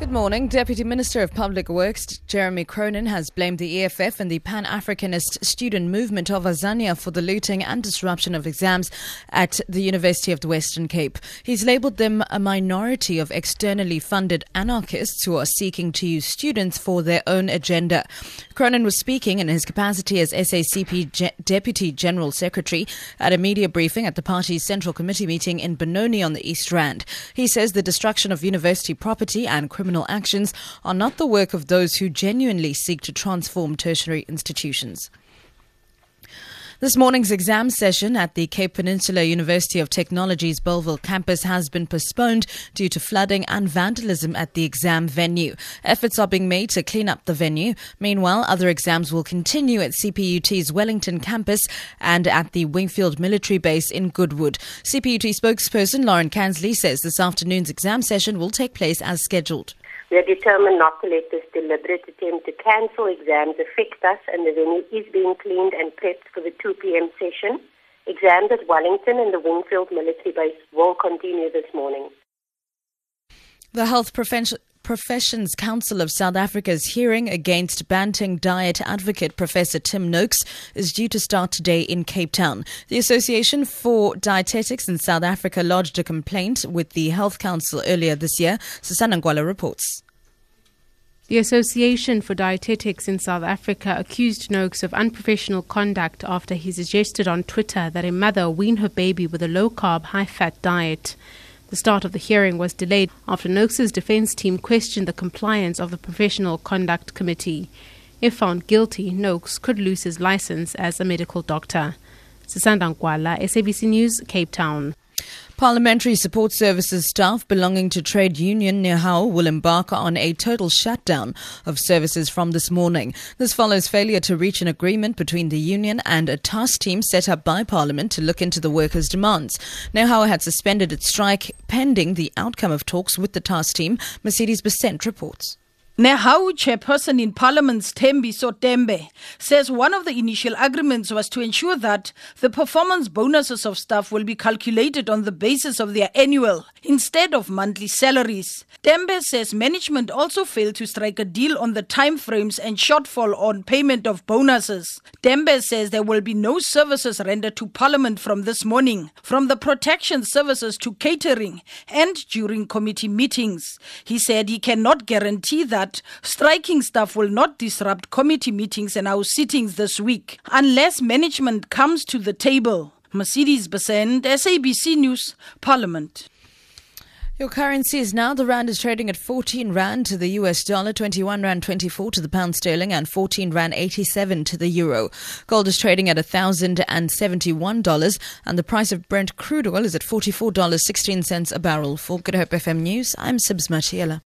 Good morning. Deputy Minister of Public Works Jeremy Cronin has blamed the EFF and the Pan Africanist student movement of Azania for the looting and disruption of exams at the University of the Western Cape. He's labelled them a minority of externally funded anarchists who are seeking to use students for their own agenda. Cronin was speaking in his capacity as SACP Deputy General Secretary at a media briefing at the party's Central Committee meeting in Benoni on the East Rand. He says the destruction of university property and criminal criminal actions are not the work of those who genuinely seek to transform tertiary institutions. This morning's exam session at the Cape Peninsula University of Technology's Bellville campus has been postponed due to flooding and vandalism at the exam venue. Efforts are being made to clean up the venue. Meanwhile, other exams will continue at CPUT's Wellington campus and at the Wingfield military base in Goodwood. CPUT spokesperson Lauren Kansley says this afternoon's exam session will take place as scheduled. We are determined not to let this deliberate attempt to cancel exams affect us, and the venue is being cleaned and prepped for the 2 p.m. session. Exams at Wellington and the Wingfield military base will continue this morning. The Health Professions Council of South Africa's hearing against Banting diet advocate Professor Tim Noakes is due to start today in Cape Town. The Association for Dietetics in South Africa lodged a complaint with the Health Council earlier this year. Sisanda Ngwala reports. The Association for Dietetics in South Africa accused Noakes of unprofessional conduct after he suggested on Twitter that a mother wean her baby with a low carb, high fat diet. The start of the hearing was delayed after Noakes' defense team questioned the compliance of the Professional Conduct Committee. If found guilty, Noakes could lose his license as a medical doctor. Sisanda SABC News, Cape Town. Parliamentary Support Services staff belonging to trade union Nehawu will embark on a total shutdown of services from this morning. This follows failure to reach an agreement between the union and a task team set up by Parliament to look into the workers' demands. Nehawu had suspended its strike pending the outcome of talks with the task team. Mercedes Besent reports. Nehawu chairperson in Parliament's Thembiso Tembe says one of the initial agreements was to ensure that the performance bonuses of staff will be calculated on the basis of their annual instead of monthly salaries. Tembe says management also failed to strike a deal on the timeframes and shortfall on payment of bonuses. Tembe says there will be no services rendered to Parliament from this morning, from the protection services to catering and during committee meetings. He said he cannot guarantee that striking staff will not disrupt committee meetings and our sittings this week unless management comes to the table. Mercedes Besent, SABC News, Parliament. Your currency is now the rand is trading at 14 rand to the US dollar, 21 rand 24 to the pound sterling, and 14 rand 87 to the euro. Gold is trading at $1,071, and the price of Brent crude oil is at $44.16 a barrel. For Good Hope FM News, I'm Sibs Matiela.